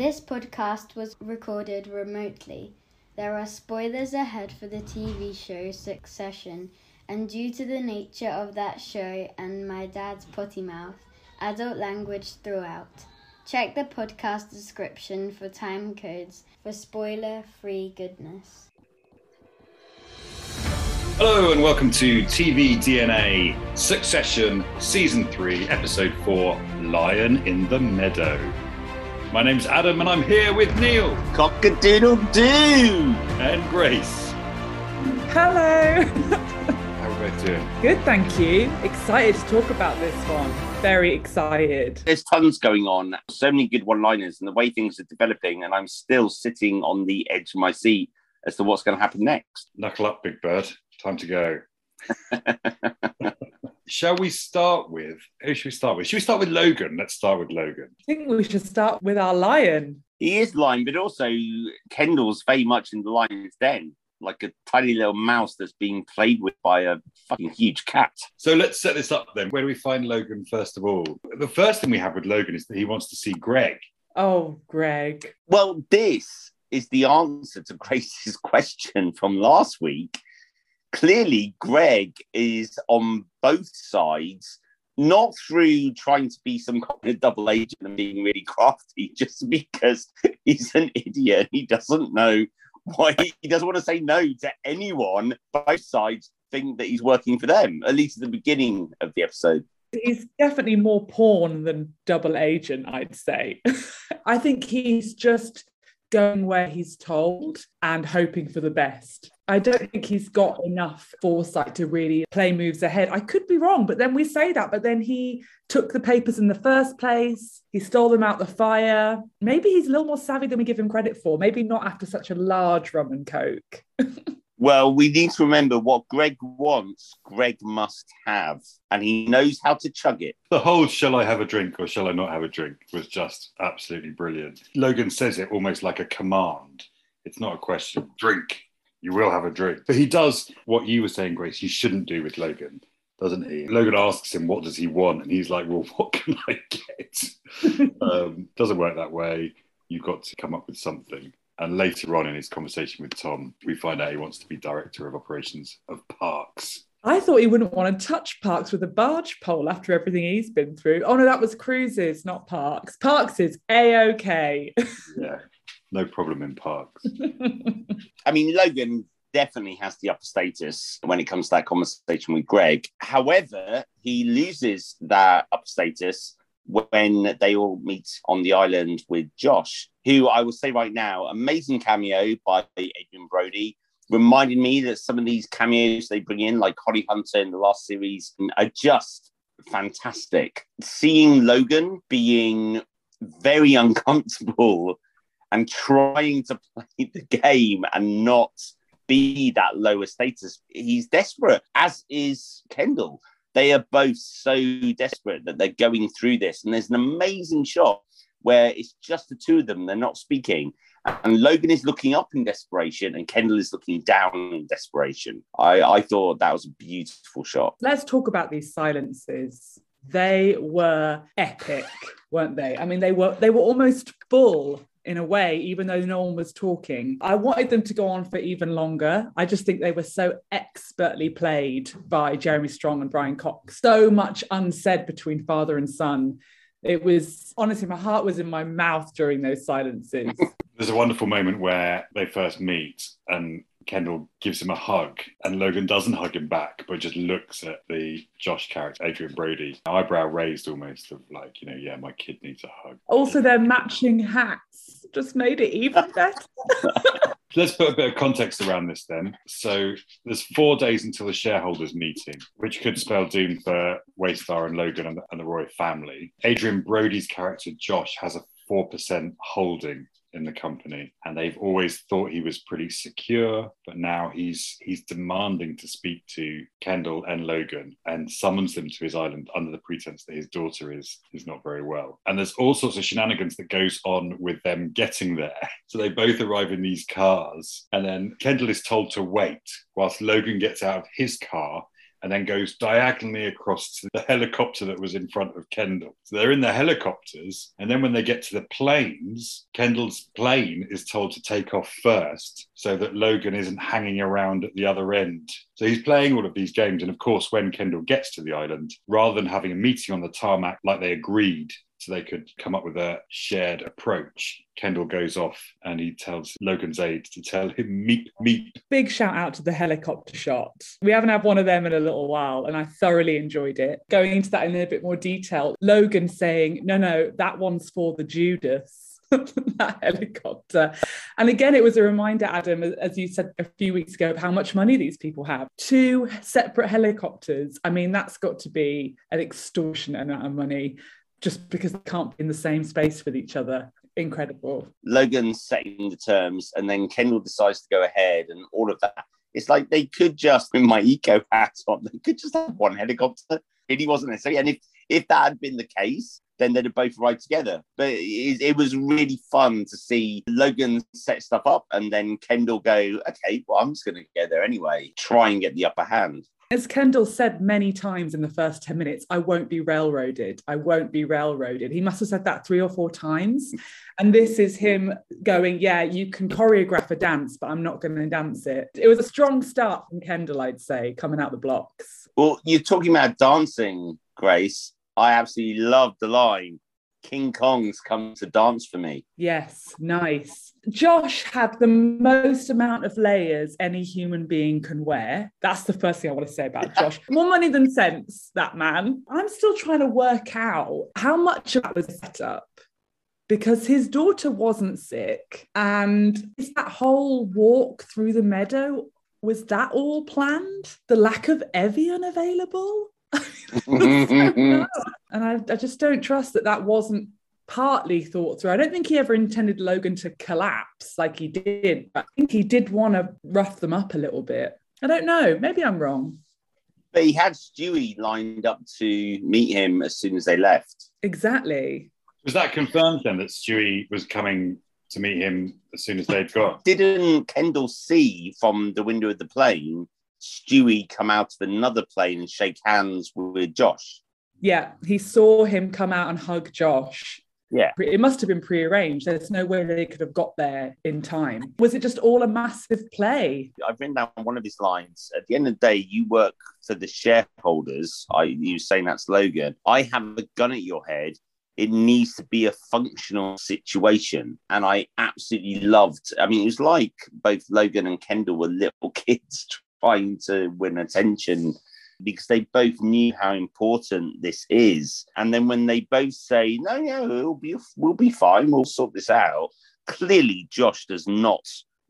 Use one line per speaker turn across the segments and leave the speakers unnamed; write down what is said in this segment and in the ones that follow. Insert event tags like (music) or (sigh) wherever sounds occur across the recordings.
This podcast was recorded remotely. There are spoilers ahead for the TV show Succession, and due to the nature of that show and my dad's potty mouth, adult language throughout. Check the podcast description for time codes for spoiler free goodness.
Hello and welcome to TV DNA Succession Season 3, Episode 4 Lion in the Meadow. My name's Adam and I'm here with Neil
Cock-a-doodle doo!
and Grace.
Hello.
How are we doing?
Good, thank you. Excited to talk about this one. Very excited.
There's tons going on, so many good one-liners, and the way things are developing, and I'm still sitting on the edge of my seat as to what's going to happen next.
Knuckle up, Big Bird. Time to go. (laughs) Shall we start with who should we start with? Should we start with Logan? Let's start with Logan.
I think we should start with our lion.
He is lion, but also Kendall's very much in the lion's den, like a tiny little mouse that's being played with by a fucking huge cat.
So let's set this up then. Where do we find Logan first of all? The first thing we have with Logan is that he wants to see Greg.
Oh, Greg.
Well, this is the answer to (laughs) Grace's question from last week. Clearly, Greg is on both sides, not through trying to be some kind of double agent and being really crafty, (laughs) just because he's an idiot. He doesn't know why he doesn't want to say no to anyone. Both sides think that he's working for them, at least at the beginning of the episode.
He's definitely more pawn than double agent, I'd say. (laughs) I think he's just going where he's told and hoping for the best. I don't think he's got enough foresight to really play moves ahead. I could be wrong, but then we say that, but then he took the papers in the first place. He stole them out the fire. Maybe he's a little more savvy than we give him credit for. Maybe not after such a large rum and coke. (laughs)
Well, we need to remember what Greg wants, Greg must have, and he knows how to chug it.
The whole shall I have a drink or shall I not have a drink was just absolutely brilliant. Logan says it almost like a command. It's not a question. Drink. You will have a drink. But he does what you were saying, Grace, you shouldn't do with Logan, doesn't he? Logan asks him, what does he want? And he's like, well, (laughs) what can I get? (laughs) um, doesn't work that way. You've got to come up with something. And later on in his conversation with Tom, we find out he wants to be director of operations of parks.
I thought he wouldn't want to touch Parks with a barge pole after everything he's been through. Oh no, that was cruises, not Parks. Parks is a okay.
Yeah, (laughs) no problem in parks. (laughs)
I mean, Logan definitely has the upper status when it comes to that conversation with Greg. However, he loses that upper status when they all meet on the island with Josh, who I will say right now, amazing cameo by Adrien Brody. Reminded me that some of these cameos they bring in, like Holly Hunter in the last series, are just fantastic. Seeing Logan being very (laughs) uncomfortable and trying to (laughs) play the game and not be that lower status, he's desperate, as is Kendall they are both so desperate that they're going through this. And there's an amazing shot where it's just the two of them, they're not speaking. And Logan is looking up in desperation and Kendall is looking down in desperation. I, I thought that was a beautiful shot.
Let's talk about these silences. They were epic, weren't they? I mean, they were they were almost full in a way, even though no one was talking. I wanted them to go on for even longer. I just think they were so expertly played by Jeremy Strong and Brian Cox. So much unsaid between father and son. It was honestly, my heart was in my mouth during those silences. (laughs)
There's a wonderful moment where they first meet and Kendall gives him a hug, and Logan doesn't hug him back, but just looks at the Josh character, Adrien Brody, eyebrow raised almost, of like, you know, yeah, my kid needs a hug.
Also, their matching hats just made it even (laughs) better.
Let's put a bit of context around this then. So there's four days until the shareholders meeting, which could spell doom for Waystar and Logan and the, and the Roy family. Adrien Brody's character, Josh, has a 4% holding in the company and they've always thought he was pretty secure but now he's he's demanding to speak to Kendall and Logan and summons them to his island under the pretense that his daughter is is not very well. And there's all sorts of shenanigans that goes on with them getting there. (laughs) So they both arrive in these cars and then Kendall is told to wait whilst Logan gets out of his car and then goes diagonally across to the helicopter that was in front of Kendall. So they're in the helicopters, and then when they get to the planes, Kendall's plane is told to take off first so that Logan isn't hanging around at the other end. So he's playing all of these games. And of course, when Kendall gets to the island, rather than having a meeting on the tarmac like they agreed, so they could come up with a shared approach. Kendall goes off and he tells Logan's aide to tell him meep meep.
Big shout out to the helicopter shot. We haven't had one of them in a little while, and I thoroughly enjoyed it. Going into that in a bit more detail, Logan saying, No, no, that one's for the Judas. (laughs) that helicopter. And again, it was a reminder, Adam, as you said a few weeks ago, of how much money these people have. Two separate helicopters. I mean, that's got to be an extortionate amount of money just because they can't be in the same space with each other. Incredible.
Logan's setting the terms, and then Kendall decides to go ahead, and all of that. It's like they could just, (laughs) with my eco hat on, (laughs) they could just have one helicopter. It wasn't necessary. And if, if that had been the case, then they'd have both ride together. But it, it, was really fun to see Logan set stuff up and then Kendall go, okay, well, I'm just going to go there anyway, try and get the upper hand.
As Kendall said many times in the first 10 minutes, I won't be railroaded. I won't be railroaded. He must have said that three or four times. And this is him going, Yeah, you can choreograph a dance, but I'm not going to dance it. It was a strong start from Kendall, I'd say, coming out the blocks.
Well, you're talking about dancing, Grace. I absolutely love the line King Kong's come to dance for me.
Yes, nice. Josh had the most amount of layers any human being can wear. That's the first thing I want to say about (laughs) Josh. More money than sense, that man. I'm still trying to work out how much of that was set up because his daughter wasn't sick. And is that whole walk through the meadow, was that all planned? The lack of Evian available? (laughs) and I, I just don't trust that that wasn't partly thought through. I don't think he ever intended Logan to collapse like he did, but I think he did want to rough them up a little bit. I don't know. Maybe I'm wrong.
But he had Stewie lined up to meet him as soon as they left.
Exactly.
Was that confirmed then that Stewie was coming to meet him as soon as they'd got?
Didn't Kendall see from the window of the plane Stewie come out of another plane and shake hands with Josh.
Yeah, he saw him come out and hug Josh.
Yeah.
It must have been prearranged. There's no way they could have got there in time. Was it just all a massive play?
I've written down one of his lines. At the end of the day, you work for the shareholders. I you saying that slogan. I have a gun at your head. It needs to be a functional situation. And I absolutely loved. I mean, it was like both Logan and Kendall were little (laughs) kids trying to win attention because they both knew how important this is. And then when they both say, "No, no, it'll be we'll be fine, we'll sort this out," clearly Josh does not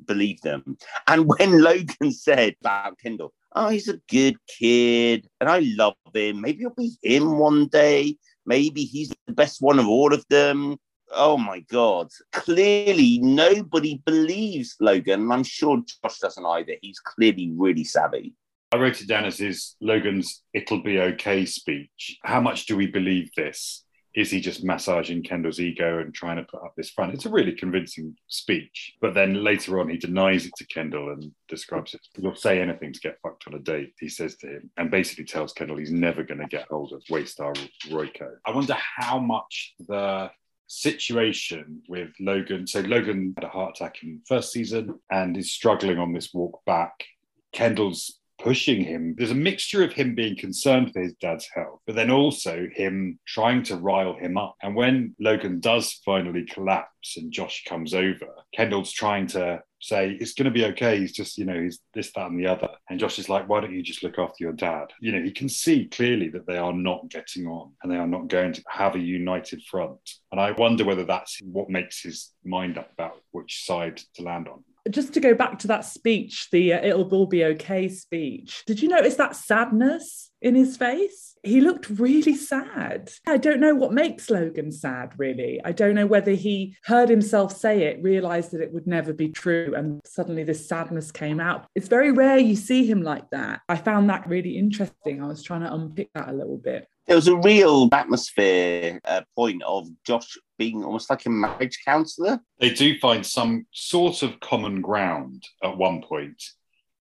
believe them. And when (laughs) Logan said about Kendall, "Oh, he's a good kid, and I love him. Maybe it'll be him one day. Maybe he's the best one of all of them." Oh my god clearly nobody believes logan and i'm sure josh doesn't either he's clearly really savvy
i wrote it down as his logan's it'll be okay speech how much do we believe this is he just massaging Kendall's ego and trying to put up this front? It's a really convincing speech. But then later on, he denies it to Kendall and describes it. you'll say anything to get fucked on a date, he says to him, and basically tells Kendall he's never going to get hold of Waystar Royco. I wonder how much the situation with Logan. So Logan had a heart attack in first season and is struggling on this walk back. Kendall's pushing him. There's a mixture of him being concerned for his dad's health, but then also him trying to rile him up. And when Logan does finally collapse and Josh comes over, Kendall's trying to say it's going to be okay. He's just, you know, he's this, that, and the other. And Josh is like, why don't you just look after your dad? You know, he can see clearly that they are not getting on and they are not going to have a united front. And I wonder whether that's what makes his mind up about which side to land on
just to go back to that speech, the uh, "It'll all be okay" speech. Did you notice that sadness in his face? He looked really sad. I don't know what makes Logan sad, really. I don't know whether he heard himself say it, realized that it would never be true, and suddenly this sadness came out. It's very rare you see him like that. I found that really interesting. I was trying to unpick that a little bit
there was a real atmosphere uh, point of Josh being almost like a marriage counselor.
They do find some sort of common ground at one point,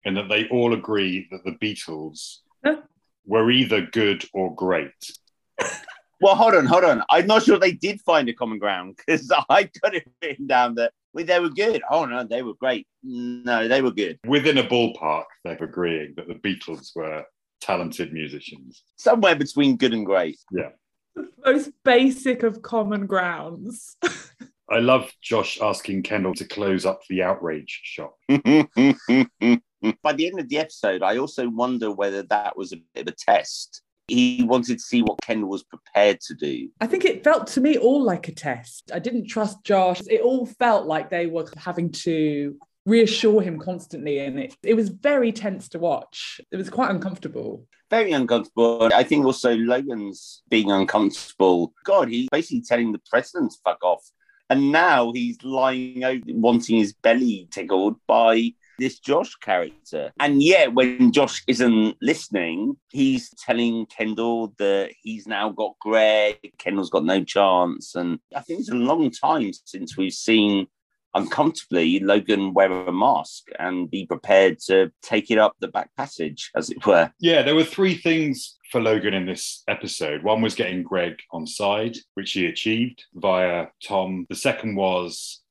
in that they all agree that the Beatles were either good or great.
Well, hold on, hold on. I'm not sure they did find a common ground because (laughs) I got it written down that well, they were good. Oh no, they were great. No, they were good.
Within a ballpark, they're agreeing that the Beatles were talented musicians.
Somewhere between good and great.
Most basic of common grounds.
I love Josh asking Kendall to close up the outrage shop. (laughs)
By the end of the episode, I also wonder whether that was a bit of a test. He wanted to see what Kendall was prepared to do.
I think it felt to me all like a test. I didn't trust Josh. It all felt like they were having to reassure him constantly and it, it was very tense to watch. It was quite uncomfortable.
Very uncomfortable. I think also Logan's being uncomfortable. God, he's basically telling the president to fuck off. And now he's lying out, wanting his belly tickled by this Josh character. And yet, when Josh isn't listening, he's telling Kendall that he's now got Greg, Kendall's got no chance. And I think it's a long time since we've seen uncomfortably Logan wear a mask and be prepared to take it up the back passage, as it were.
Yeah, there were three things for Logan in this episode. One was getting Greg on side, which he achieved via Tom. The second was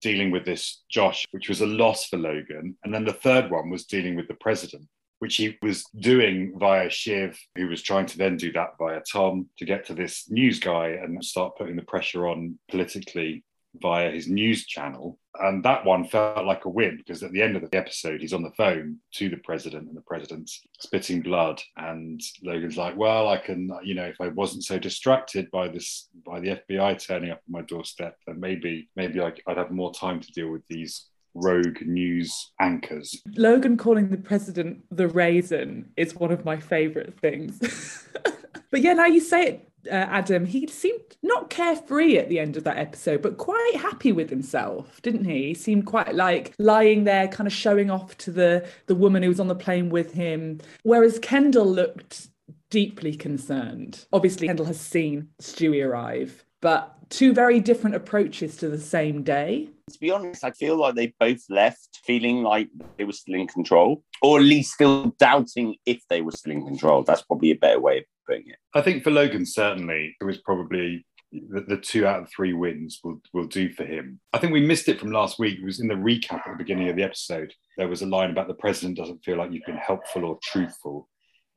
dealing with this Josh, which was a loss for Logan. And then the third one was dealing with the president, which he was doing via Shiv, who was trying to then do that via Tom to get to this news guy and start putting the pressure on politically via his news channel. And that one felt like a win because at the end of the episode, he's on the phone to the president and the president's spitting blood. And Logan's like, well, I can, you know, if I wasn't so distracted by this, by the FBI turning up on my doorstep, then maybe, maybe I'd have more time to deal with these rogue news anchors.
Logan calling the president the raisin is one of my favorite things. (laughs) but yeah, now you say it, uh, Adam, he seemed not carefree at the end of that episode, but quite happy with himself, didn't he? He seemed quite like lying there, kind of showing off to the the woman who was on the plane with him, whereas Kendall looked deeply concerned. Obviously, Kendall has seen Stewie arrive, but two very different approaches to the same day.
To be honest, I feel like they both left feeling like they were still in control, or at least still doubting if they were still in control. That's probably a better way of putting it.
I think for Logan, certainly, it was probably the, the, two out of three wins will, will do for him. I think we missed it from last week. It was in the recap at the beginning of the episode. There was a line about the president doesn't feel like you've been helpful or truthful.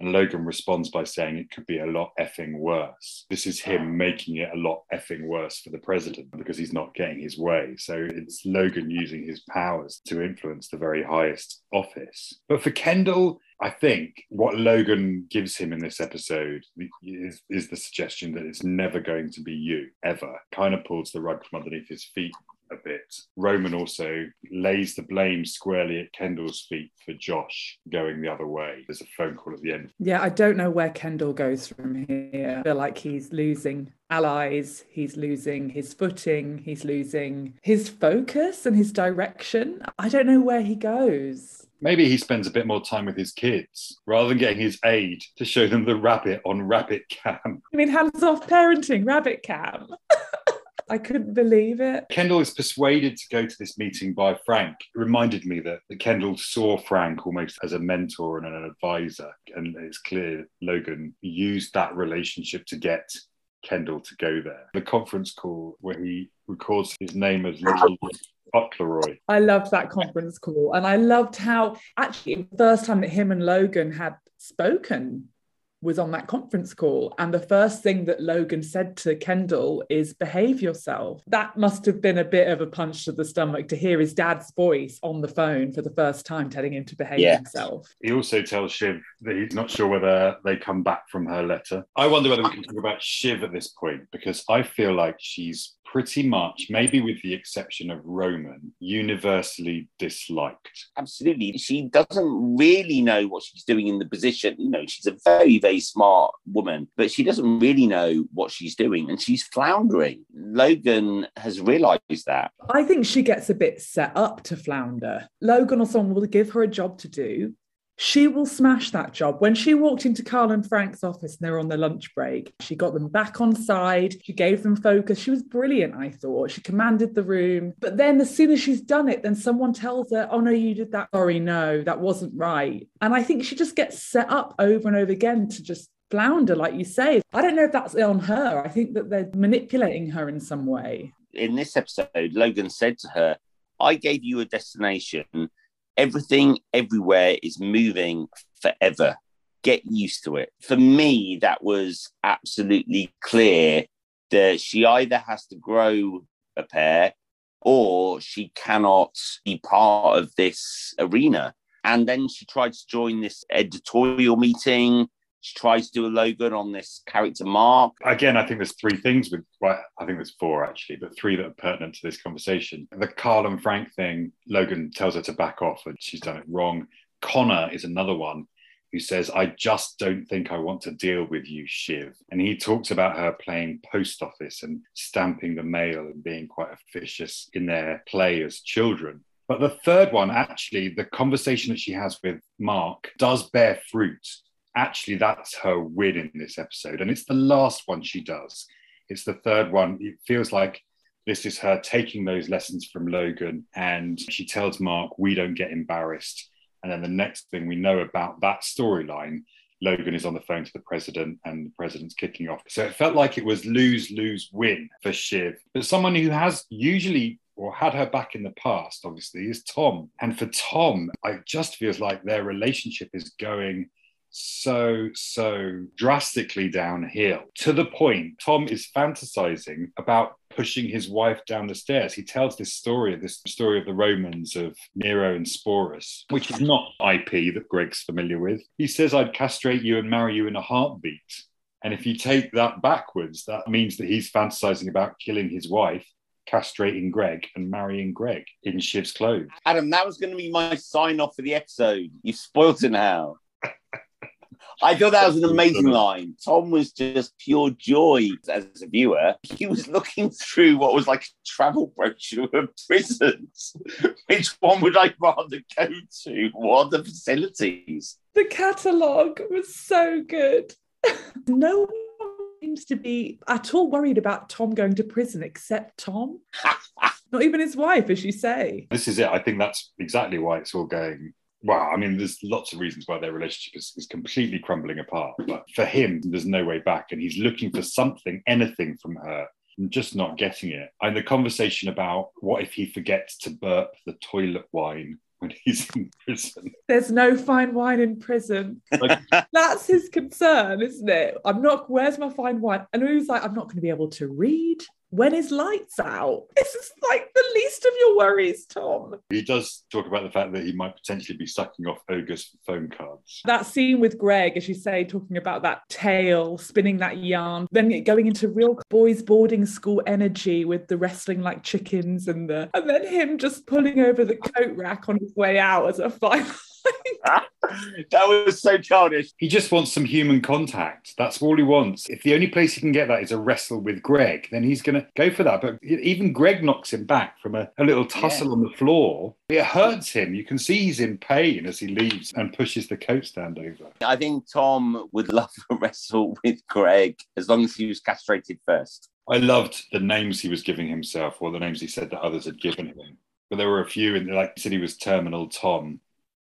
And Logan responds by saying it could be a lot effing worse. This is him ah. making it a lot effing worse for the president because he's not getting his way. So it's Logan using his powers to influence the very highest office. But for Kendall, I think what Logan gives him in this episode is, is the suggestion that it's never going to be you, ever. Kind of pulls the rug from underneath his feet a bit. Roman also lays the blame squarely at Kendall's feet for Josh going the other way. There's a phone call at the end.
Yeah, I don't know where Kendall goes from here. I feel like he's losing allies, he's losing his footing, he's losing his focus and his direction. I don't know where he goes.
Maybe he spends a bit more time with his kids rather than getting his aide to show them the rabbit on Rabbit Cam.
I mean, hands off parenting, Rabbit Cam. (laughs) I couldn't believe it.
Kendall is persuaded to go to this meeting by Frank. It reminded me that, that Kendall saw Frank almost as a mentor and an advisor. And it's clear Logan used that relationship to get Kendall to go there. The conference call where he records his name as Little Butleroy.
I loved that conference call. And I loved how actually the first time that him and Logan had spoken was on that conference call. And the first thing that Logan said to Kendall is, behave yourself. That must have been a bit of a punch to the stomach to hear his dad's voice on the phone for the first time telling him to behave yeah. himself.
He also tells Shiv that he's not sure whether they come back from her letter. I wonder whether we can talk about Shiv at this point because I feel like she's pretty much, maybe with the exception of Roman, universally disliked.
Absolutely. She doesn't really know what she's doing in the position. You know, she's a very, very smart woman, but she doesn't really know what she's doing and she's floundering. Logan has realized that.
I think she gets a bit set up to flounder. Logan or someone will give her a job to do she will smash that job. When she walked into Carl and Frank's office and they were on their lunch break, she got them back on side. She gave them focus. She was brilliant, I thought. She commanded the room. But then as soon as she's done it, then someone tells her, oh no, you did that. Sorry, no, that wasn't right. And I think she just gets set up over and over again to just flounder, like you say. I don't know if that's on her. I think that they're manipulating her in some way.
In this episode, Logan said to her, I gave you a destination. Everything everywhere is moving forever. Get used to it. For me, that was absolutely clear that she either has to grow a pair or she cannot be part of this arena. And then she tried to join this editorial meeting she tries to do a Logan on this character Mark.
Again, I think there's three things with, well, I think there's four actually, but three that are pertinent to this conversation. The Carl and Frank thing, Logan tells her to back off and she's done it wrong. Connor is another one who says, I just don't think I want to deal with you, Shiv. And he talks about her playing post office and stamping the mail and being quite officious in their play as children. But the third one, actually, the conversation that she has with Mark does bear fruit actually that's her win in this episode and it's the last one she does. It's the third one. It feels like this is her taking those lessons from logan and she tells mark we don't get embarrassed. And then the next thing we know about that storyline logan is on the phone to the president and the president's kicking off. So it felt like it was lose lose win for shiv. But someone who has usually or had her back in the past obviously is tom. And for tom it just feels like their relationship is going so, so drastically downhill to the point Tom is fantasizing about pushing his wife down the stairs. He tells this story, this story of the Romans of Nero and Sporus, which is not IP that Greg's familiar with. He says, I'd castrate you and marry you in a heartbeat. And if you take that backwards, that means that he's fantasizing about killing his wife castrating Greg and marrying Greg in Shiv's clothes.
Adam, that was going to be my sign off for the episode. You spoiled it now. I thought that was an amazing line. Tom was just pure joy as a viewer. He was looking through what was like a travel brochure of prisons. (laughs) Which one would I rather go to? What are the facilities?
The catalogue was so good. (laughs) no one seems to be at all worried about Tom going to prison except Tom. (laughs) Not even his wife, as you say.
This is it. I think that's exactly why it's all going well, I mean, there's lots of reasons why their relationship is, is, completely crumbling apart. But for him, there's no way back. And he's looking for something, anything from her, and just not getting it. And the conversation about what if he forgets to burp the toilet wine when he's (laughs) in prison.
There's no fine wine in prison. Like, (laughs) That's his concern, isn't it? I'm not, where's my fine wine? And he was like, I'm not going to be able to read when his lights out. (laughs) This is like the least of your worries, Tom.
He does talk about the fact that he might potentially be sucking off ogres phone cards.
That scene with Greg, as you say, talking about that tale, spinning that yarn, then going into real boys' boarding school energy with the wrestling like chickens and the and then him just pulling over the coat rack on his way out as a (laughs) final (laughs)
that was so childish.
He just wants some human contact. That's all he wants. If the only place he can get that is a wrestle with Greg, then he's going to go for that. But even Greg knocks him back from a, a little tussle yeah. on the floor. It hurts him. You can see he's in pain as he leaves and pushes the coat stand over.
I think Tom would love a wrestle with Greg as long as he was castrated first.
I loved the names he was giving himself or the names he said that others had given him. But there were a few, and like he said, he was terminal Tom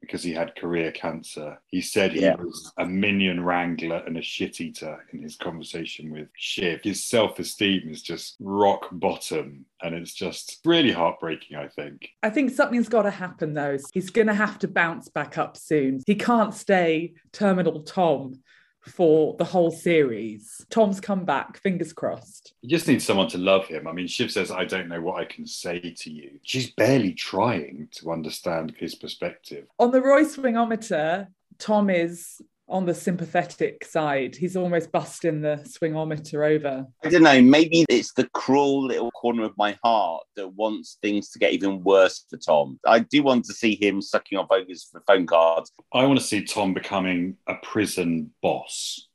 because he had career cancer. He said he yeah. was a minion wrangler and a shit eater in his conversation with Shiv. His self esteem is just rock bottom. And it's just really heartbreaking, I think.
I think something's got to happen, though. He's going to have to bounce back up soon. He can't stay Terminal Tom for the whole series. Tom's come back, fingers crossed.
He just needs someone to love him. I mean, Shiv says, I don't know what I can say to you. She's barely trying to understand his perspective.
On the Roy swingometer, Tom is on the sympathetic side. He's almost busting the swingometer over.
I don't know. Maybe it's the cruel little corner of my heart that wants things to get even worse for Tom. I do want to see him sucking off ogres for phone cards.
I want to see Tom becoming a prison boss.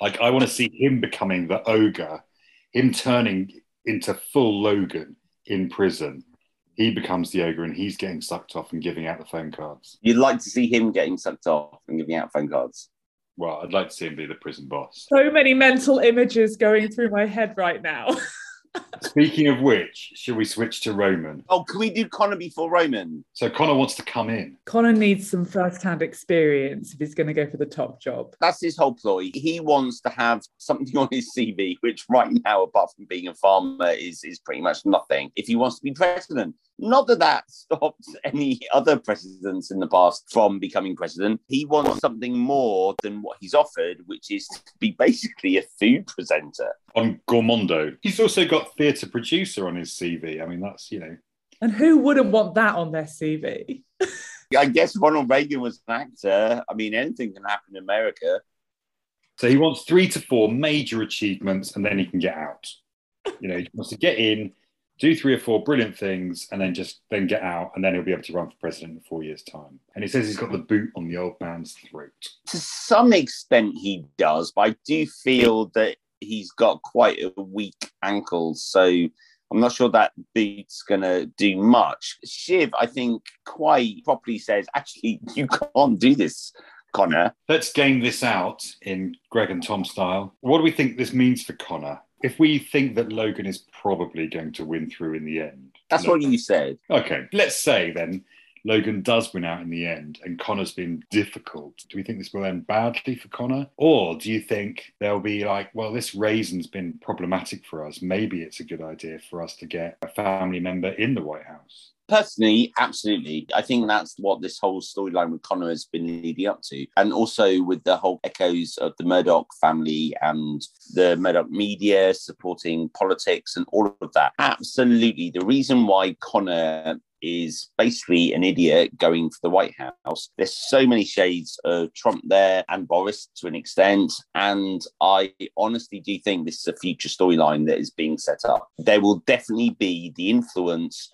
Like, I want to see him becoming the ogre, him turning into full Logan in prison he becomes the ogre and he's getting sucked off and giving out the phone cards.
You'd like to see him getting sucked off and giving out phone cards.
Well, I'd like to see him be the prison boss.
So many mental images going through my head right now. (laughs)
Speaking of which, should we switch to Roman?
Oh, can we do Connor before Roman?
So Connor wants to come in.
Connor needs some first-hand experience if he's going to go for the top job.
That's his whole ploy. He wants to have something on his CV, which right now, apart from being a farmer, is, is pretty much nothing. If he wants to be president, not that that stopped any other presidents in the past from becoming president. He wants something more than what he's offered, which is to be basically a food presenter.
On Gormondo. He's also got theatre producer on his CV. I mean, that's, you know,
And who wouldn't want that on their CV? (laughs)
I guess Ronald Reagan was an actor. I mean, anything can happen in America.
So he wants three to four major achievements and then he can get out. You know, he wants to get in, do three or four brilliant things, and then just then get out, and then he'll be able to run for president in four years' time. And he says he's got the boot on the old man's throat.
To some extent, he does, but I do feel that he's got quite a weak ankle. So I'm not sure that boot's going to do much. Shiv, I think, quite properly says, actually, you can't do this, Connor.
Let's game this out in Greg and Tom style. What do we think this means for Connor? If we think that Logan is probably going to win through in the end.
That's what you said.
Okay, let's say then Logan does win out in the end and Connor's been difficult. Do we think this will end badly for Connor? Or do you think they'll be like, well, this raisin's been problematic for us. Maybe it's a good idea for us to get a family member in the White House?
Personally, absolutely. I think that's what this whole storyline with Connor has been leading up to. And also with the whole echoes of the Murdoch family and the Murdoch media supporting politics and all of that. Absolutely. The reason why Connor is basically an idiot going for the White House. There's so many shades of Trump there and Boris to an extent. And I honestly do think this is a future storyline that is being set up. There will definitely be the influence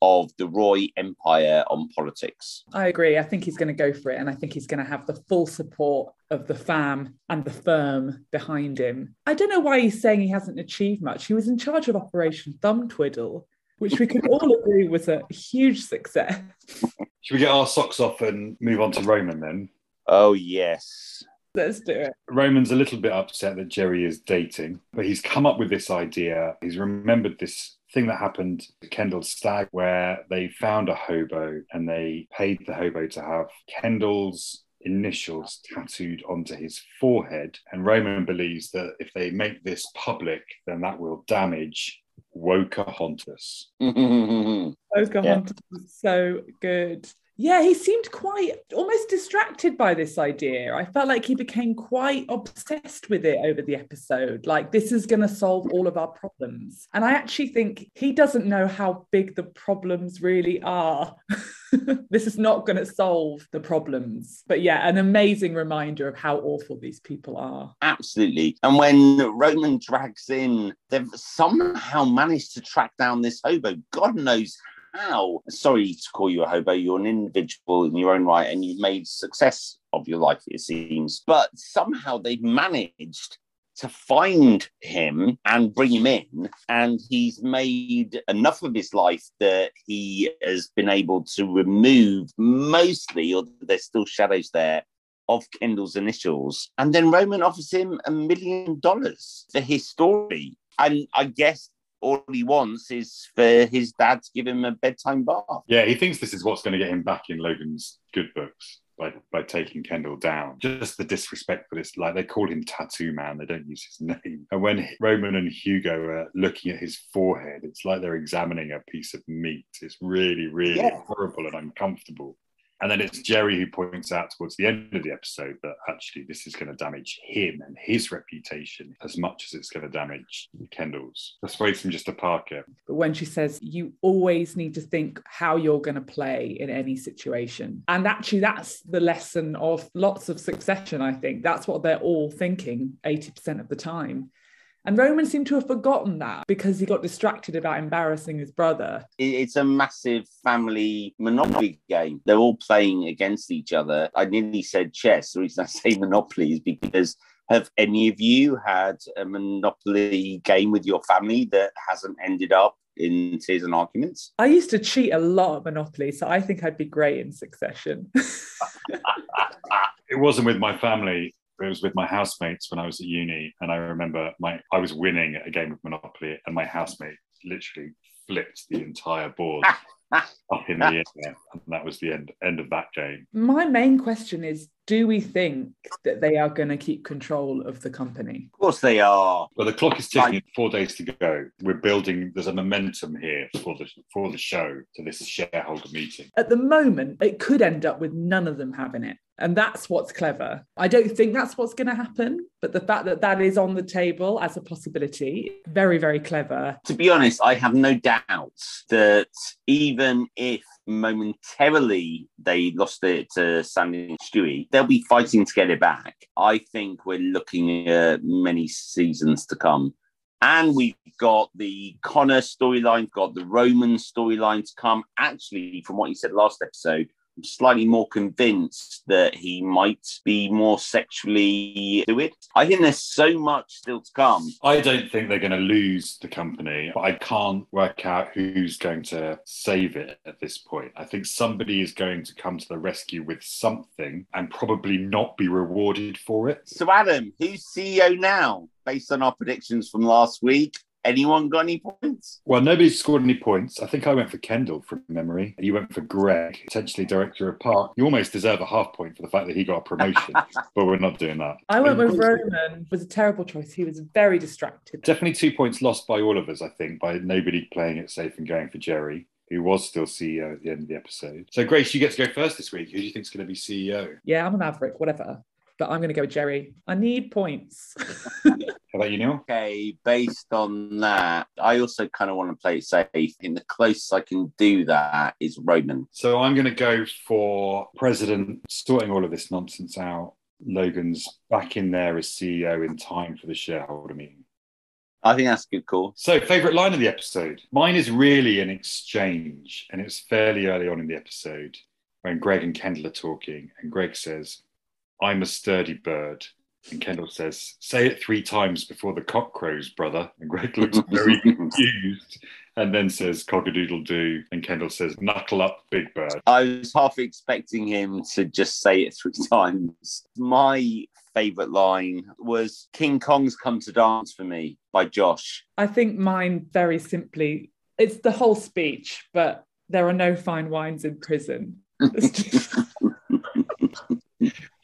of the Roy Empire on politics.
I agree. I think he's going to go for it. And I think he's going to have the full support of the fam and the firm behind him. I don't know why he's saying he hasn't achieved much. He was in charge of Operation Thumb Twiddle, which we can all agree was a huge success.
Should we get our socks off and move on to Roman then?
Oh, yes.
Let's do it.
Roman's a little bit upset that Jerry is dating, but he's come up with this idea. He's remembered this thing that happened at Kendall's stag where they found a hobo and they paid the hobo to have Kendall's initials tattooed onto his forehead. And Roman believes that if they make this public, then that will damage Wokahontas.
Pocahontas (laughs) was so good. Yeah, he seemed quite almost distracted by this idea. I felt like he became quite obsessed with it over the episode. Like, this is going to solve all of our problems. And I actually think he doesn't know how big the problems really are. (laughs) (laughs) this is not going to solve the problems. But yeah, an amazing reminder of how awful these people are.
Absolutely. And when Roman drags in, they've somehow managed to track down this hobo. God knows how. Sorry to call you a hobo. You're an individual in your own right and you've made success of your life, it seems. But somehow they've managed to find him and bring him in. And he's made enough of his life that he has been able to remove mostly, or there's still shadows there, of Kendall's initials. And then Roman offers him a million dollars for his story. And I guess all he wants is for his dad to give him a bedtime bath.
Yeah, he thinks this is what's going to get him back in Logan's good books by, by taking Kendall down. Just the disrespect for this, like they call him Tattoo Man, they don't use his (laughs) name. And when Roman and Hugo are looking at his forehead, it's like they're examining a piece of meat. It's really, really
Yeah.
horrible and uncomfortable. And then it's Jerry who points out towards the end of the episode that actually this is going to damage him and his reputation as much as it's going to damage Kendall's. Persuades him just to park it.
But when she says, you always need to think how you're going to play in any situation. And actually, that's the lesson of lots of succession, I think. That's what they're all thinking 80% of the time. And Roman seemed to have forgotten that because he got distracted about embarrassing his brother.
It's a massive family monopoly game. They're all playing against each other. I nearly said chess. The reason I say monopoly is because have any of you had a monopoly game with your family that hasn't ended up in Tears and Arguments.
I used to cheat a lot at Monopoly, so I think I'd be great in Succession. (laughs)
It wasn't with my family. It was with my housemates when I was at uni, and I remember my I was winning a game of Monopoly, and my housemate literally flipped the entire board (laughs) up in the air, and that was the end end of that game.
My main question is do we think that they are going to keep control of the company?
Of course, they are.
Well, the clock is ticking. Four days to go. We're building. There's a momentum here for the for the show to this shareholder meeting.
At the moment, it could end up with none of them having it. And that's what's clever. I don't think that's what's going to happen, but the fact that that is on the table as a possibility, very, very clever.
To be honest, I have no doubts that even if momentarily they lost it to Sandy and Stewie, they'll be fighting to get it back. I think we're looking at many seasons to come. And we've got the Connor storyline, got the Roman storyline to come. Actually, from what you said last episode, slightly more convinced that he might be more sexually fluid. I think there's so much still to come.
I don't think they're going to lose the company, but I can't work out who's going to save it at this point. I think somebody is going to come to the rescue with something and probably not be rewarded for it.
So, Adam, who's CEO now? Based on our predictions from last week, Anyone got any points?
Well, nobody's scored any points. I think I went for Kendall from memory. You went for Greg, potentially director of park. You almost deserve a half point for the fact that he got a promotion, (laughs) but we're not doing that.
I went with Roman. It Was a terrible choice. He was very distracted.
Definitely two points lost by all of us, I think, by nobody playing it safe and going for Jerry who was still CEO at the end of the episode. So, Grace, you get to go first this week. Who do you think is going to be CEO?
Yeah, I'm a maverick, whatever. But I'm going to go with Jerry. I need points. (laughs)
How about you, Neil?
Okay, based on that, I also kind of want to play it safe. In the closest I can do that is Roman.
So I'm going to go for president sorting all of this nonsense out. Logan's back in there as CEO in time for the shareholder meeting.
I think that's a good call.
So, favourite line of the episode? Mine is really an exchange, and it's fairly early on in the episode when Greg and Kendall are talking, and Greg says, I'm a sturdy bird. And Kendall says, Say it three times before the cock crows, brother. And Greg (laughs) looks very confused and then says, Cock a doodle doo. And Kendall says, Knuckle up, big bird.
I was half expecting him to just say it three (laughs) times. My favourite line was King Kong's Come to Dance for Me by Josh.
I think mine very simply, it's the whole speech, but there are no fine wines in prison. (laughs)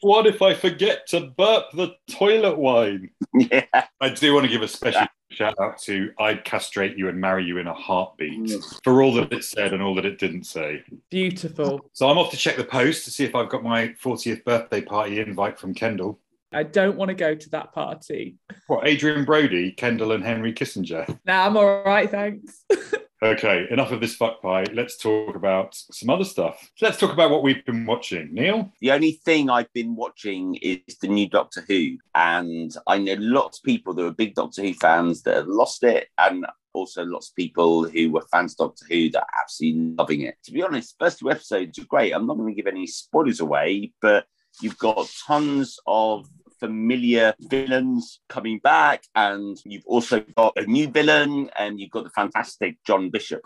What if I forget to burp the toilet wine? (laughs)
yeah.
I do want to give a special shout out to I'd castrate you and marry you in a heartbeat mm. for all that it said and all that it didn't say.
Beautiful.
So I'm off to check the post to see if I've got my 40th birthday party invite from Kendall.
I don't want to go to that party.
What, Adrien Brody, Kendall, and Henry Kissinger?
Nah, I'm all right, thanks. (laughs)
Okay, enough of this fuck pie. Let's talk about some other stuff. Let's talk about what we've been watching. Neil?
The only thing I've been watching is the new Doctor Who. And I know lots of people that are big Doctor Who fans that have lost it. And also lots of people who were fans of Doctor Who that are absolutely loving it. To be honest, first two episodes are great. I'm not going to give any spoilers away, but you've got tons of familiar villains coming back, and you've also got a new villain, and you've got the fantastic John Bishop,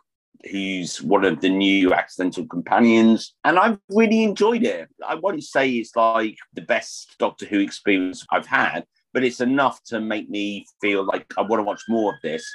who's one of the new accidental companions. And I've really enjoyed it. I won't say it's like the best Doctor Who experience I've had, but it's enough to make me feel like I want to watch more of this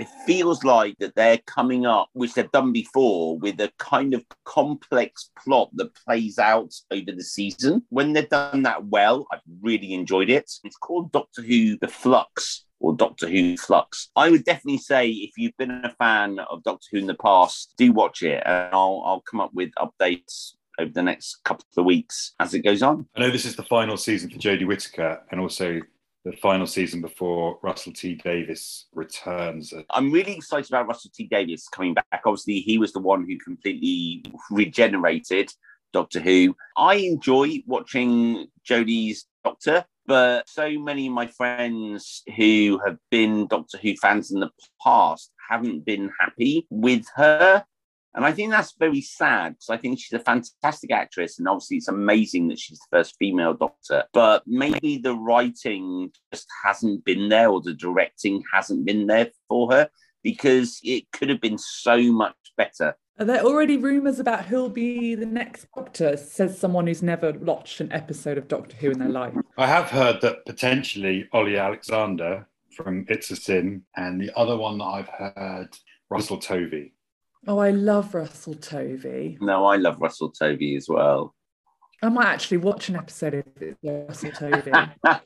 it feels like that they're coming up, which they've done before, with a kind of complex plot that plays out over the season. When they've done that well, I've really enjoyed it. It's called Doctor Who The Flux or Doctor Who Flux. I would definitely say if you've been a fan of Doctor Who in the past, do watch it. And I'll, I'll come up with updates over the next couple of weeks as it goes on.
I know this is the final season for Jodie Whittaker and also the final season before Russell T Davies returns.
I'm really excited about Russell T Davies coming back. Obviously, he was the one who completely regenerated Doctor Who. I enjoy watching Jodie's Doctor, but so many of my friends who have been Doctor Who fans in the past haven't been happy with her. And I think that's very sad because I think she's a fantastic actress. And obviously, it's amazing that she's the first female doctor. But maybe the writing just hasn't been there or the directing hasn't been there for her. because it could have been so much better.
Are there already rumours about who'll be the next Doctor? Says someone who's never watched an episode of Doctor Who in their life.
I have heard that potentially Ollie Alexander from It's a Sin, and the other one that I've heard, Russell Tovey.
Oh, I love Russell Tovey.
No, I love Russell Tovey as well.
I might actually watch an episode of Russell Tovey. (laughs)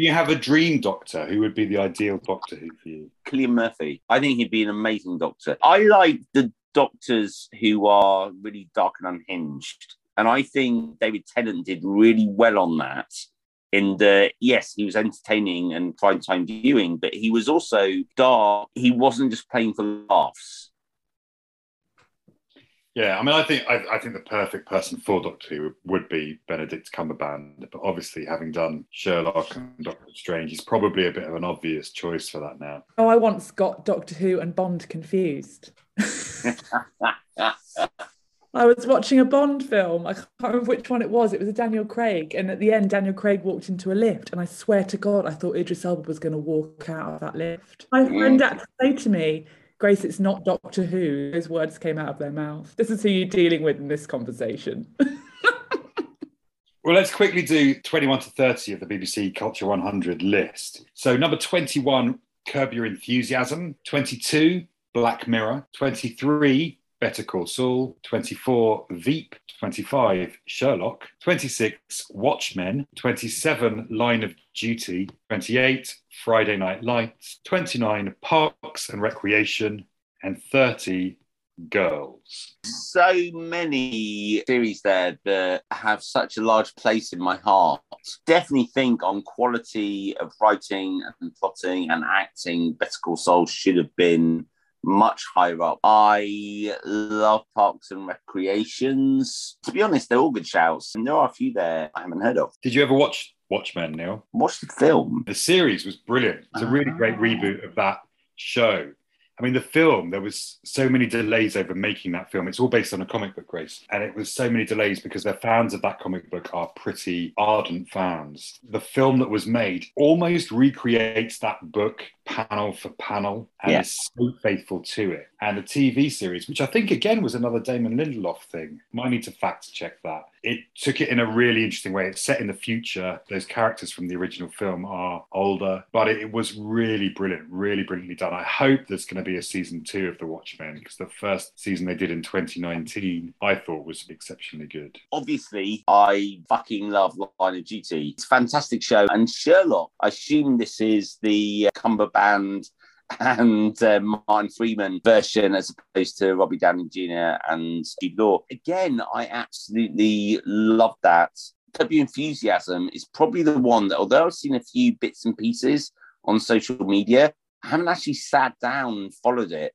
Do you have a dream doctor? Who would be the ideal Doctor Who for you?
Cillian Murphy. I think he'd be an amazing doctor. I like the doctors who are really dark and unhinged. And I think David Tennant did really well on that. In the yes, he was entertaining and prime time viewing, but he was also dark. He wasn't just playing for laughs.
Yeah, I mean, I think I, I think the perfect person for Doctor Who would be Benedict Cumberbatch, but obviously, having done Sherlock and Doctor Strange, he's probably a bit of an obvious choice for that now.
Oh, I once got Doctor Who and Bond confused. (laughs) I was watching a Bond film. I can't remember which one it was. It was a Daniel Craig. And at the end, Daniel Craig walked into a lift. And I swear to God, I thought Idris Elba was going to walk out of that lift. My friend had to say to me, Grace, it's not Doctor Who. Those words came out of their mouth. This is who you're dealing with in this conversation. (laughs)
Well, let's quickly do 21 to 30 of the BBC Culture 100 list. So, number 21, Curb Your Enthusiasm. 22, Black Mirror. 23, Better Call Saul. 24, Veep. 25, Sherlock. 26, Watchmen. 27, Line of Duty. 28, Friday Night Lights. 29, Parks and Recreation. And 30, Girls.
So many series there that have such a large place in my heart. Definitely think on quality of writing and plotting and acting, Better Call Saul should have been much higher up. I love Parks and Recreations. To be honest, they're all good shouts, and there are a few there I haven't heard of.
Did you ever watch Watchmen, Neil?
Watch the film.
The series was brilliant. It's a really great
Ah.
reboot of that show. I mean, the film, there was so many delays over making that film. It's all based on a comic book, Grace. And it was so many delays because the fans of that comic book are pretty ardent fans. The film that was made almost recreates that book panel for panel and
Yeah.
is so faithful to it. And the TV series, which I think again was another Damon Lindelof thing, might need to fact check that. It took it in a really interesting way. It's set in the future. Those characters from the original film are older, but it, it was really brilliant, really brilliantly done. I hope there's going to be a season two of The Watchmen because the first season they did in 2019 I thought was exceptionally good.
Obviously, I fucking love Line of Duty. It's a fantastic show. And Sherlock, I assume this is the uh, Cumberband (laughs) and uh, Martin Freeman version as opposed to Robbie Downey Jr. and Jude Law. Again, I absolutely love that. Your Enthusiasm is probably the one that, although I've seen a few bits and pieces on social media, I haven't actually sat down and followed it.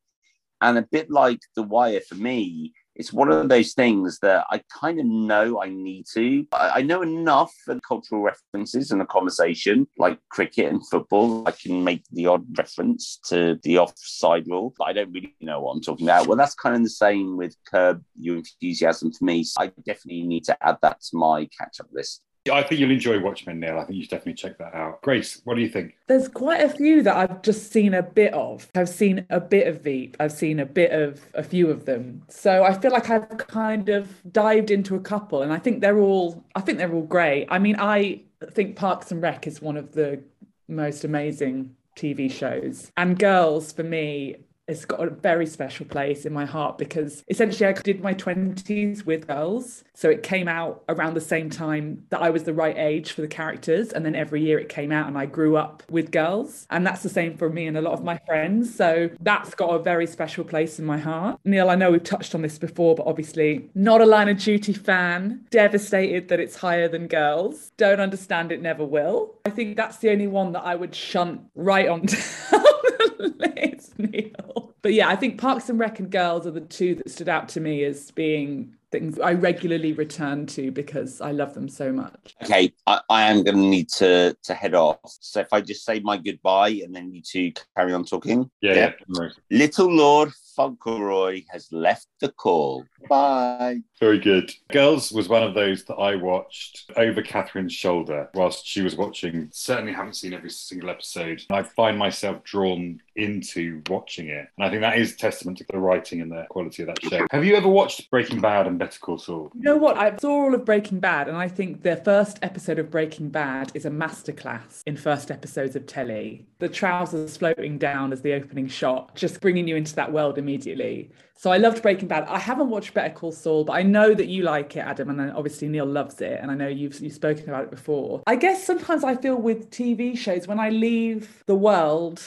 And a bit like The Wire for me, it's one of those things that I kind of know I need to. I, know enough for cultural references in a conversation, like cricket and football. I can make the odd reference to the offside rule, but I don't really know what I'm talking about. Well, that's kind of the same with Curb Your Enthusiasm for me. So I definitely need to add that to my catch up list.
I think you'll enjoy Watchmen, Neil. I think you should definitely check that out. Grace, what do you think?
There's quite a few that I've just seen a bit of. I've seen a bit of Veep. I've seen a bit of a few of them. So I feel like I've kind of dived into a couple and I think they're all I think they're all great. I mean, I think Parks and Rec is one of the most amazing TV shows. And Girls for me it's got a very special place in my heart because essentially I did my 20s with girls. So it came out around the same time that I was the right age for the characters. And then every year it came out and I grew up with girls. And that's the same for me and a lot of my friends. So that's got a very special place in my heart. Neil, I know we've touched on this before, but obviously not a line of duty fan, devastated that it's higher than girls, don't understand it, never will. I think that's the only one that I would shunt right on (laughs) the list, Neil. But yeah, I think Parks and Rec and Girls are the two that stood out to me as being things I regularly return to because I love them so much.
Okay, I, I am going to need to to head off. So if I just say my goodbye and then you two carry on talking.
Yeah,
Yeah.
yeah.
Little Lord Fauntleroy has left the call. Bye.
Very good. Girls was one of those that I watched over Catherine's shoulder whilst she was watching. Certainly haven't seen every single episode. I find myself drawn into watching it. And I think that is testament to the writing and the quality of that show. Have you ever watched Breaking Bad and Better Call Saul?
You know what? I saw all of Breaking Bad, and I think the first episode of Breaking Bad is a masterclass in first episodes of telly. The trousers floating down as the opening shot, just bringing you into that world immediately. So I loved Breaking Bad. I haven't watched Better Call Saul, but I know that you like it, Adam, and obviously Neil loves it, and I know you've you've spoken about it before. I guess sometimes I feel with TV shows when I leave the world,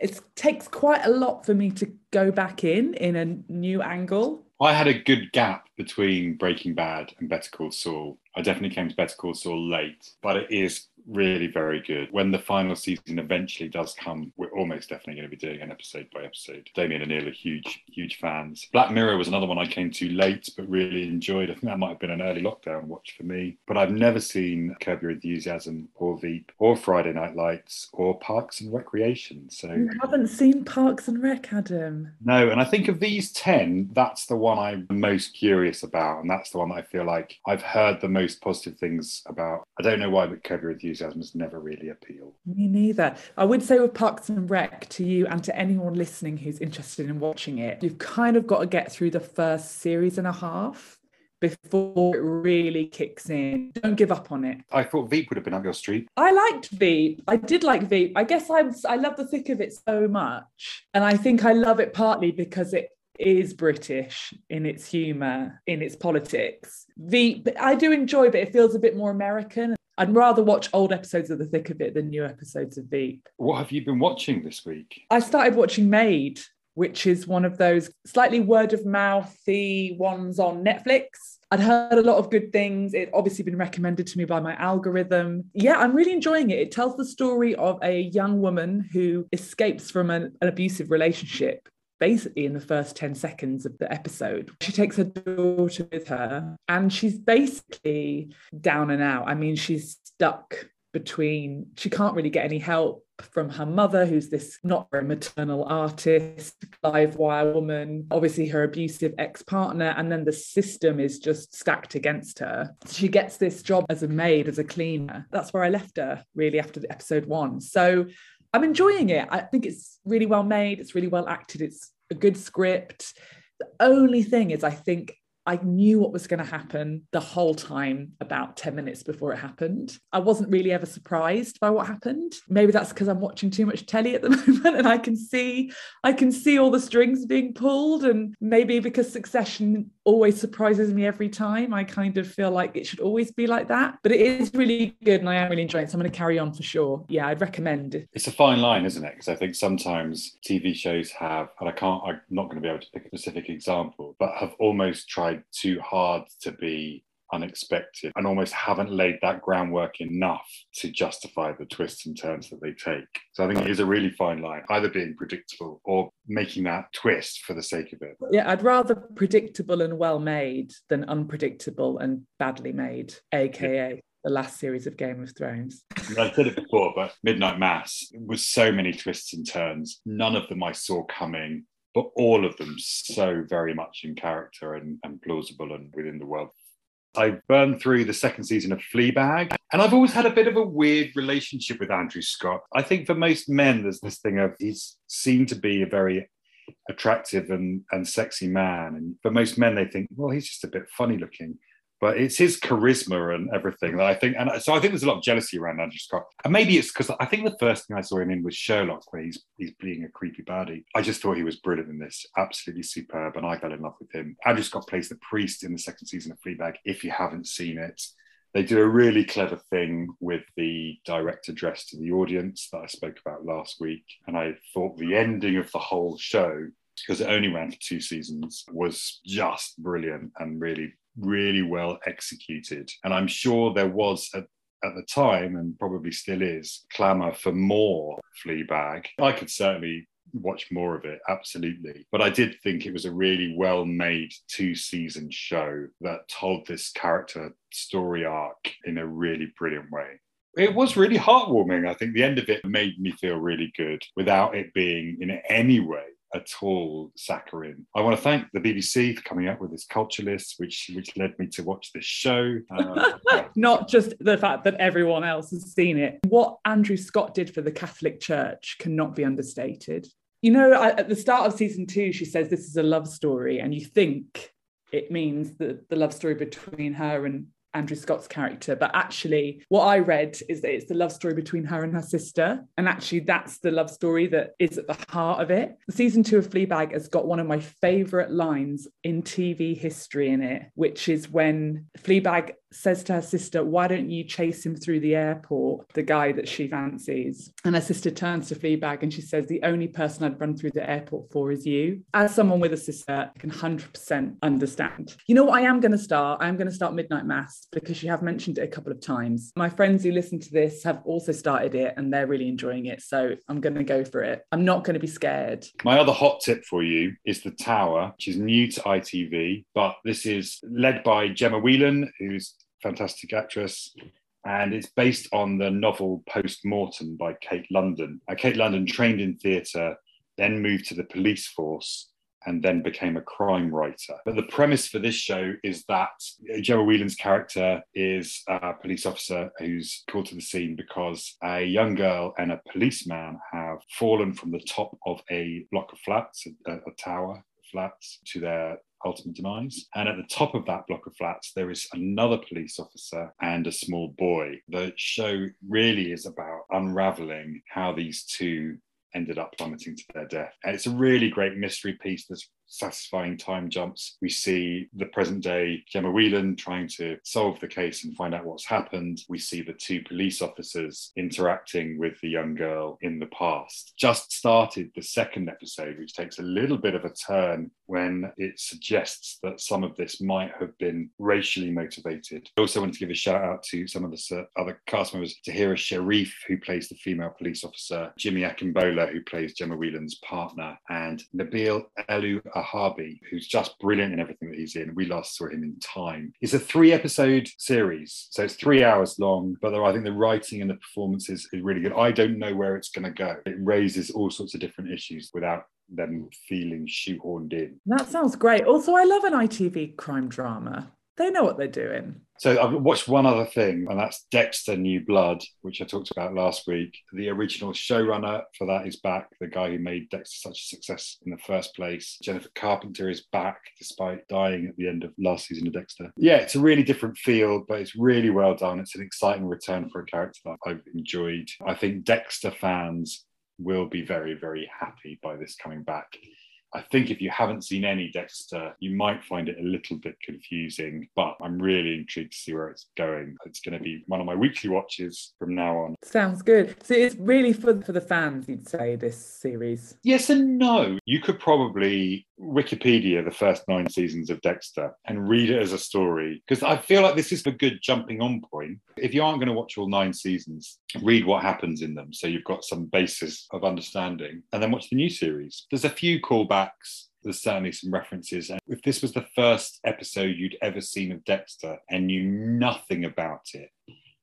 it takes quite a lot for me to go back in in a new angle.
I had a good gap between Breaking Bad and Better Call Saul. I definitely came to Better Call Saul late, but it is really very good. When the final season eventually does come, we're almost definitely going to be doing an episode by episode. Damien and Neil are huge, huge fans. Black Mirror was another one I came to late, but really enjoyed. I think that might have been an early lockdown watch for me. But I've never seen Curb Your Enthusiasm or Veep or Friday Night Lights or Parks and Recreation. So
you haven't seen Parks and Rec, Adam?
No, and I think of these 10, that's the one I'm most curious about. And that's the one that I feel like I've heard the most positive things about. I don't know why, but Curb Your Enthusiasm has never really appealed.
Me neither. I would say with Parks and Rec to you and to anyone listening who's interested in watching it, you've kind of got to get through the first series and a half before it really kicks in. Don't give up on it.
I thought Veep would have been up your street.
I liked Veep. I did like Veep. I guess I was, I love the thick of it so much. And I think I love it partly because it is British in its humour, in its politics. Veep, I do enjoy, but it feels a bit more American. I'd rather watch old episodes of The Thick of It than new episodes of Veep.
What have you been watching this week?
I started watching Maid, which is one of those slightly word of mouthy ones on Netflix. I'd heard a lot of good things. It obviously been recommended to me by my algorithm. Yeah, I'm really enjoying it. It tells the story of a young woman who escapes from an, an abusive relationship basically in the first 10 seconds of the episode. She takes her daughter with her and she's basically down and out. I mean, she's stuck between, she can't really get any help from her mother, who's this not very maternal artist, live wire woman, obviously her abusive ex partner, and then the system is just stacked against her. She gets this job as a maid, as a cleaner. That's where I left her really after the episode one. So I'm enjoying it. I think it's really well made, it's really well acted, it's a good script. The only thing is, I think I knew what was going to happen the whole time about 10 minutes before it happened. I wasn't really ever surprised by what happened. Maybe that's because I'm watching too much telly at the (laughs) moment and I can see I can see all the strings being pulled and maybe because Succession always surprises me every time, I kind of feel like it should always be like that. But it is really good and I am really enjoying it. So I'm going to carry on for sure. Yeah, I'd recommend it.
It's a fine line, isn't it? Because I think sometimes TV shows have, and I can't, I'm not going to be able to pick a specific example, but have almost tried too hard to be unexpected and almost haven't laid that groundwork enough to justify the twists and turns that they take. So I think it is a really fine line, either being predictable or making that twist for the sake of it.
Yeah, I'd rather predictable and well made than unpredictable and badly made, aka. Yeah the last series of Game of Thrones.
I've said it before, but Midnight Mass was so many twists and turns. None of them I saw coming but all of them so very much in character and, and plausible and within the world. I burned through the second season of Fleabag, and I've always had a bit of a weird relationship with Andrew Scott. I think for most men, there's this thing of he's seen to be a very attractive and, and sexy man. And for most men, they think, well, he's just a bit funny looking but it's his charisma and everything that I think. And so I think there's a lot of jealousy around Andrew Scott. And maybe it's because I think the first thing I saw him in was Sherlock, where he's he's being a creepy baddie. I just thought he was brilliant in this, absolutely superb, and I fell in love with him. Andrew Scott plays the priest in the second season of Fleabag. If you haven't seen it, they do a really clever thing with the direct address to the audience that I spoke about last week. And I thought the ending of the whole show because it only ran for two seasons, was just brilliant and really really well executed. And I'm sure there was at, at the time, and probably still is, clamour for more Fleabag. I could certainly watch more of it, absolutely. But I did think it was a really well made two season show that told this character story arc in a really brilliant way. It was really heartwarming. I think the end of it made me feel really good without it being in any way at all saccharine. I want to thank the BBC for coming up with this culture list, which which led me to watch this show.
Uh, (laughs) Not just the fact that everyone else has seen it. What Andrew Scott did for the Catholic Church cannot be understated. You know, at the start of season two, she says this is a love story, and you think it means that the love story between her and Andrew Scott's character. But actually, what I read is that it's the love story between her and her sister. And actually, that's the love story that is at the heart of it. Season two of Fleabag has got one of my favorite lines in TV history in it, which is when Fleabag says to her sister, Why don't you chase him through the airport, the guy that she fancies? And her sister turns to Fleabag and she says, The only person I'd run through the airport for is you. As someone with a sister, I can 100% understand. You know what I am going to start? I am going to start Midnight Mass because you have mentioned it a couple of times. My friends who listen to this have also started it and they're really enjoying it. So I'm going to go for it. I'm not going to be scared.
My other hot tip for you is The Tower, which is new to ITV, but this is led by Gemma Whelan, who's fantastic actress. And it's based on the novel Post Mortem by Kate London. Uh, Kate London trained in theatre, then moved to the police force, and then became a crime writer. But the premise for this show is that Gemma Whelan's character is a police officer who's called to the scene because a young girl and a policeman have fallen from the top of a block of flats, a, a tower flats, to their ultimate demise. And at the top of that block of flats, there is another police officer and a small boy. The show really is about unraveling how these two ended up plummeting to their death. And it's a really great mystery piece. There's satisfying time jumps. We see the present day Gemma Whelan trying to solve the case and find out what's happened. We see the two police officers interacting with the young girl in the past. Just started the second episode, which takes a little bit of a turn when it suggests that some of this might have been racially motivated. I also want to give a shout out to some of the other cast members Tahirah Sharif, who plays the female police officer, Jimmy Akingbola, who plays Gemma Whelan's partner, and Nabil Elu Harvey, who's just brilliant in everything that he's in. We last saw him in Time. It's a three episode series, so it's three hours long, but I think the writing and the performances is really good. I don't know where it's going to go. It raises all sorts of different issues without them feeling shoehorned in.
That sounds great. Also, I love an ITV crime drama. They know what they're doing.
So I've watched one other thing, and that's Dexter New Blood, which I talked about last week. The original showrunner for that is back, the guy who made Dexter such a success in the first place. Jennifer Carpenter is back despite dying at the end of last season of Dexter. Yeah, it's a really different feel, but it's really well done. It's an exciting return for a character that I've enjoyed. I think Dexter fans will be very, very happy by this coming back. I think if you haven't seen any Dexter, you might find it a little bit confusing, but I'm really intrigued to see where it's going. It's going to be one of my weekly watches from now on.
Sounds good. So it's really for, for the fans, you'd say, this series?
Yes and no. You could probably Wikipedia the first nine seasons of Dexter and read it as a story because I feel like this is a good jumping on point. If you aren't going to watch all nine seasons, read what happens in them so you've got some basis of understanding and then watch the new series. There's a few callbacks there's certainly some references. And if this was the first episode you'd ever seen of Dexter and knew nothing about it,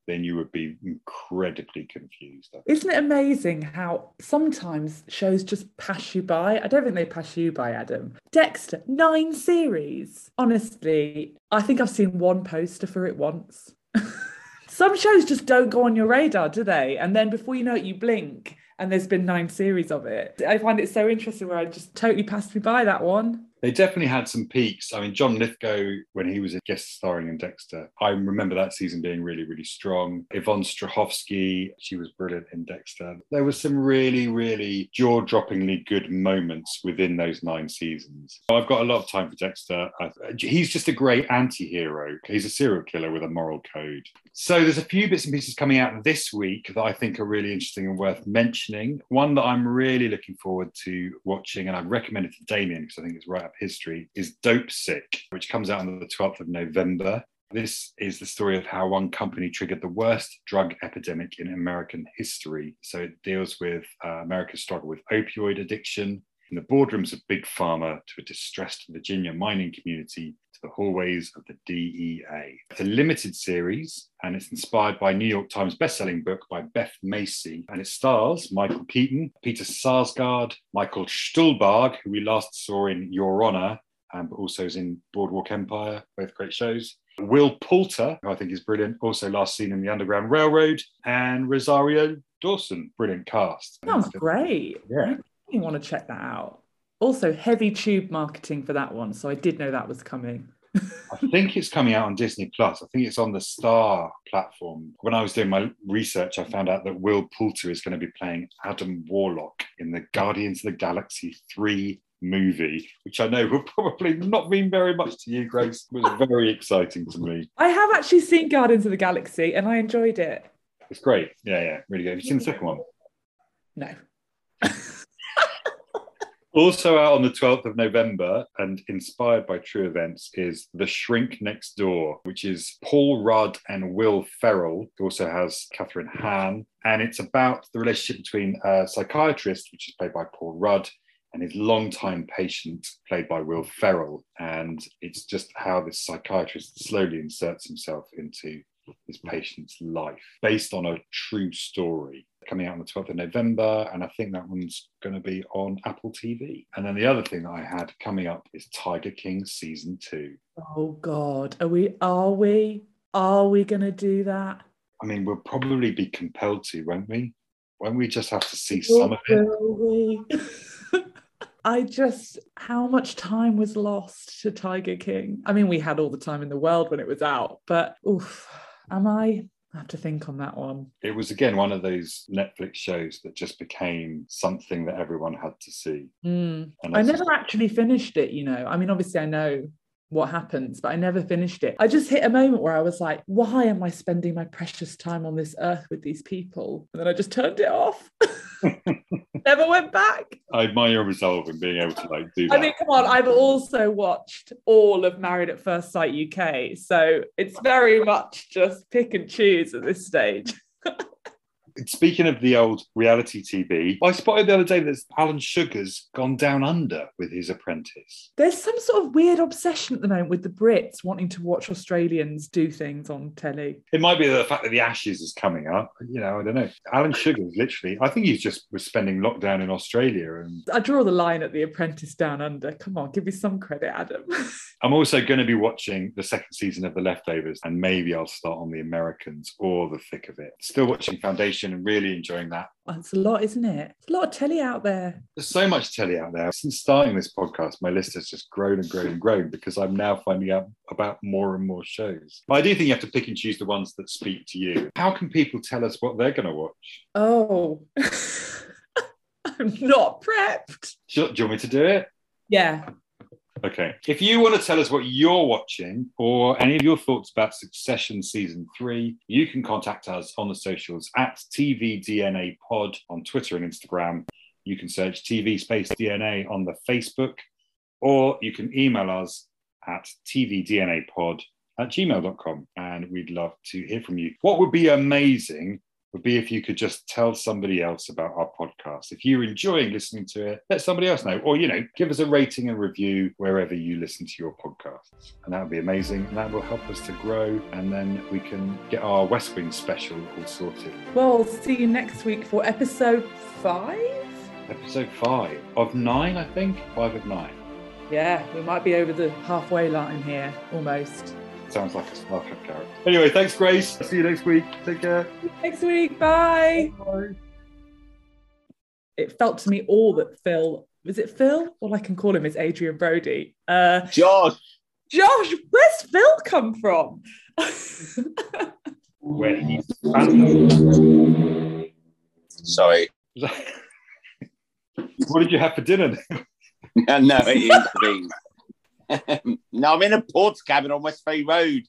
then you would be incredibly confused.
Isn't it amazing how sometimes shows just pass you by? I don't think they pass you by, Adam. Dexter, nine series. Honestly, I think I've seen one poster for it once. (laughs) Some shows just don't go on your radar, do they? And then before you know it, you blink and there's been nine series of it. I find it so interesting where I just totally passed me by that one
they definitely had some peaks. I mean, John Lithgow, when he was a guest starring in Dexter, I remember that season being really, really strong. Yvonne Strahovski, she was brilliant in Dexter. There were some really, really jaw droppingly good moments within those nine seasons. I've got a lot of time for Dexter. He's just a great anti hero. He's a serial killer with a moral code. So there's a few bits and pieces coming out this week that I think are really interesting and worth mentioning. One that I'm really looking forward to watching, and I've recommended to Damien because I think it's right history is Dopesick, which comes out on the 12th of November. This is the story of how one company triggered the worst drug epidemic in American history. So it deals with uh, America's struggle with opioid addiction, in the boardrooms of Big Pharma to a distressed Virginia mining community to the hallways of the DEA. It's a limited series and it's inspired by New York Times bestselling book by Beth Macy and it stars Michael Keaton, Peter Sarsgaard, Michael Stuhlbarg, who we last saw in Your Honor, um, but also is in Boardwalk Empire, both great shows. Will Poulter, who I think is brilliant, also last seen in the Underground Railroad, and Rosario Dawson, brilliant cast.
Sounds great.
Yeah.
You want to check that out. Also, heavy tube marketing for that one, so I did know that was coming. (laughs)
I think it's coming out on Disney Plus. I think it's on the Star platform. When I was doing my research, I found out that Will Poulter is going to be playing Adam Warlock in the Guardians of the Galaxy 3 movie, which I know will (laughs) probably not mean very much to you, Grace. It was very exciting to me.
I have actually seen Guardians of the Galaxy and I enjoyed it.
It's great. Yeah, yeah, really good. Have you seen the second one?
No. (laughs)
Also out on the 12th of November and inspired by true events is The Shrink Next Door, which is Paul Rudd and Will Ferrell. It also has Kathryn Hahn. And it's about the relationship between a psychiatrist, which is played by Paul Rudd, and his longtime patient, played by Will Ferrell. And it's just how this psychiatrist slowly inserts himself into his patient's life based on a true story coming out on the 12th of November. And I think that one's going to be on Apple TV. And then the other thing that I had coming up is Tiger King season two.
Oh God. Are we are we? Are we gonna do that?
I mean, we'll probably be compelled to, won't we? Won't we just have to see some of it?
We? (laughs) I just, how much time was lost to Tiger King? I mean, we had all the time in the world when it was out, but oof, am I? I have to think on that one.
It was again one of those Netflix shows that just became something that everyone had to see.
Mm. I never actually finished it, you know. I mean, obviously, I know what happens, but I never finished it. I just hit a moment where I was like, why am I spending my precious time on this earth with these people? And then I just turned it off. (laughs) never went back.
I admire your resolve in being able to like do that.
I mean, come on, I've also watched all of Married at First Sight UK. So it's very much just pick and choose at this stage. (laughs)
Speaking of the old reality TV, I spotted the other day that Alan Sugar's gone down under with his apprentice.
There's some sort of weird obsession at the moment with the Brits wanting to watch Australians do things on telly.
It might be the fact that the Ashes is coming up. You know, I don't know. Alan Sugar's literally, I think he's just was spending lockdown in Australia. And
I draw the line at the apprentice down under. Come on, give me some credit, Adam. (laughs)
I'm also going to be watching the second season of The Leftovers, and maybe I'll start on The Americans or The Thick of It. Still watching Foundation and really enjoying that.
That's a lot, isn't it? There's a lot of telly out there.
There's so much telly out there. Since starting this podcast, my list has just grown and grown and grown because I'm now finding out about more and more shows. But I do think you have to pick and choose the ones that speak to you. How can people tell us what they're going to watch?
Oh, (laughs) I'm not prepped.
Do you, do you want me to do it?
Yeah.
Okay. If you want to tell us what you're watching or any of your thoughts about Succession season three, you can contact us on the socials at TVDNA Pod on Twitter and Instagram. You can search TV Space DNA on the Facebook, or you can email us at tvdnapod at gmail.com. And we'd love to hear from you. What would be amazing would be if you could just tell somebody else about our podcast. If you're enjoying listening to it, let somebody else know. Or, you know, give us a rating and review wherever you listen to your podcasts. And that would be amazing. And that will help us to grow. And then we can get our West Wing special all sorted.
Well, see you next week for episode five.
Episode five of nine, I think. Five of nine.
Yeah, we might be over the halfway line here almost.
Sounds like a Star Trek character. Anyway, thanks, Grace. See you next week. Take care.
Next week. Bye.
Bye.
It felt to me all that Phil was it Phil? All I can call him is Adrien Brody. Uh,
Josh,
Josh, where's Phil come from? (laughs)
Where he's
sorry. (laughs)
What did you have for dinner? (laughs)
no, it is the beans. (laughs) no, I'm in a Portakabin on West Ferry Road.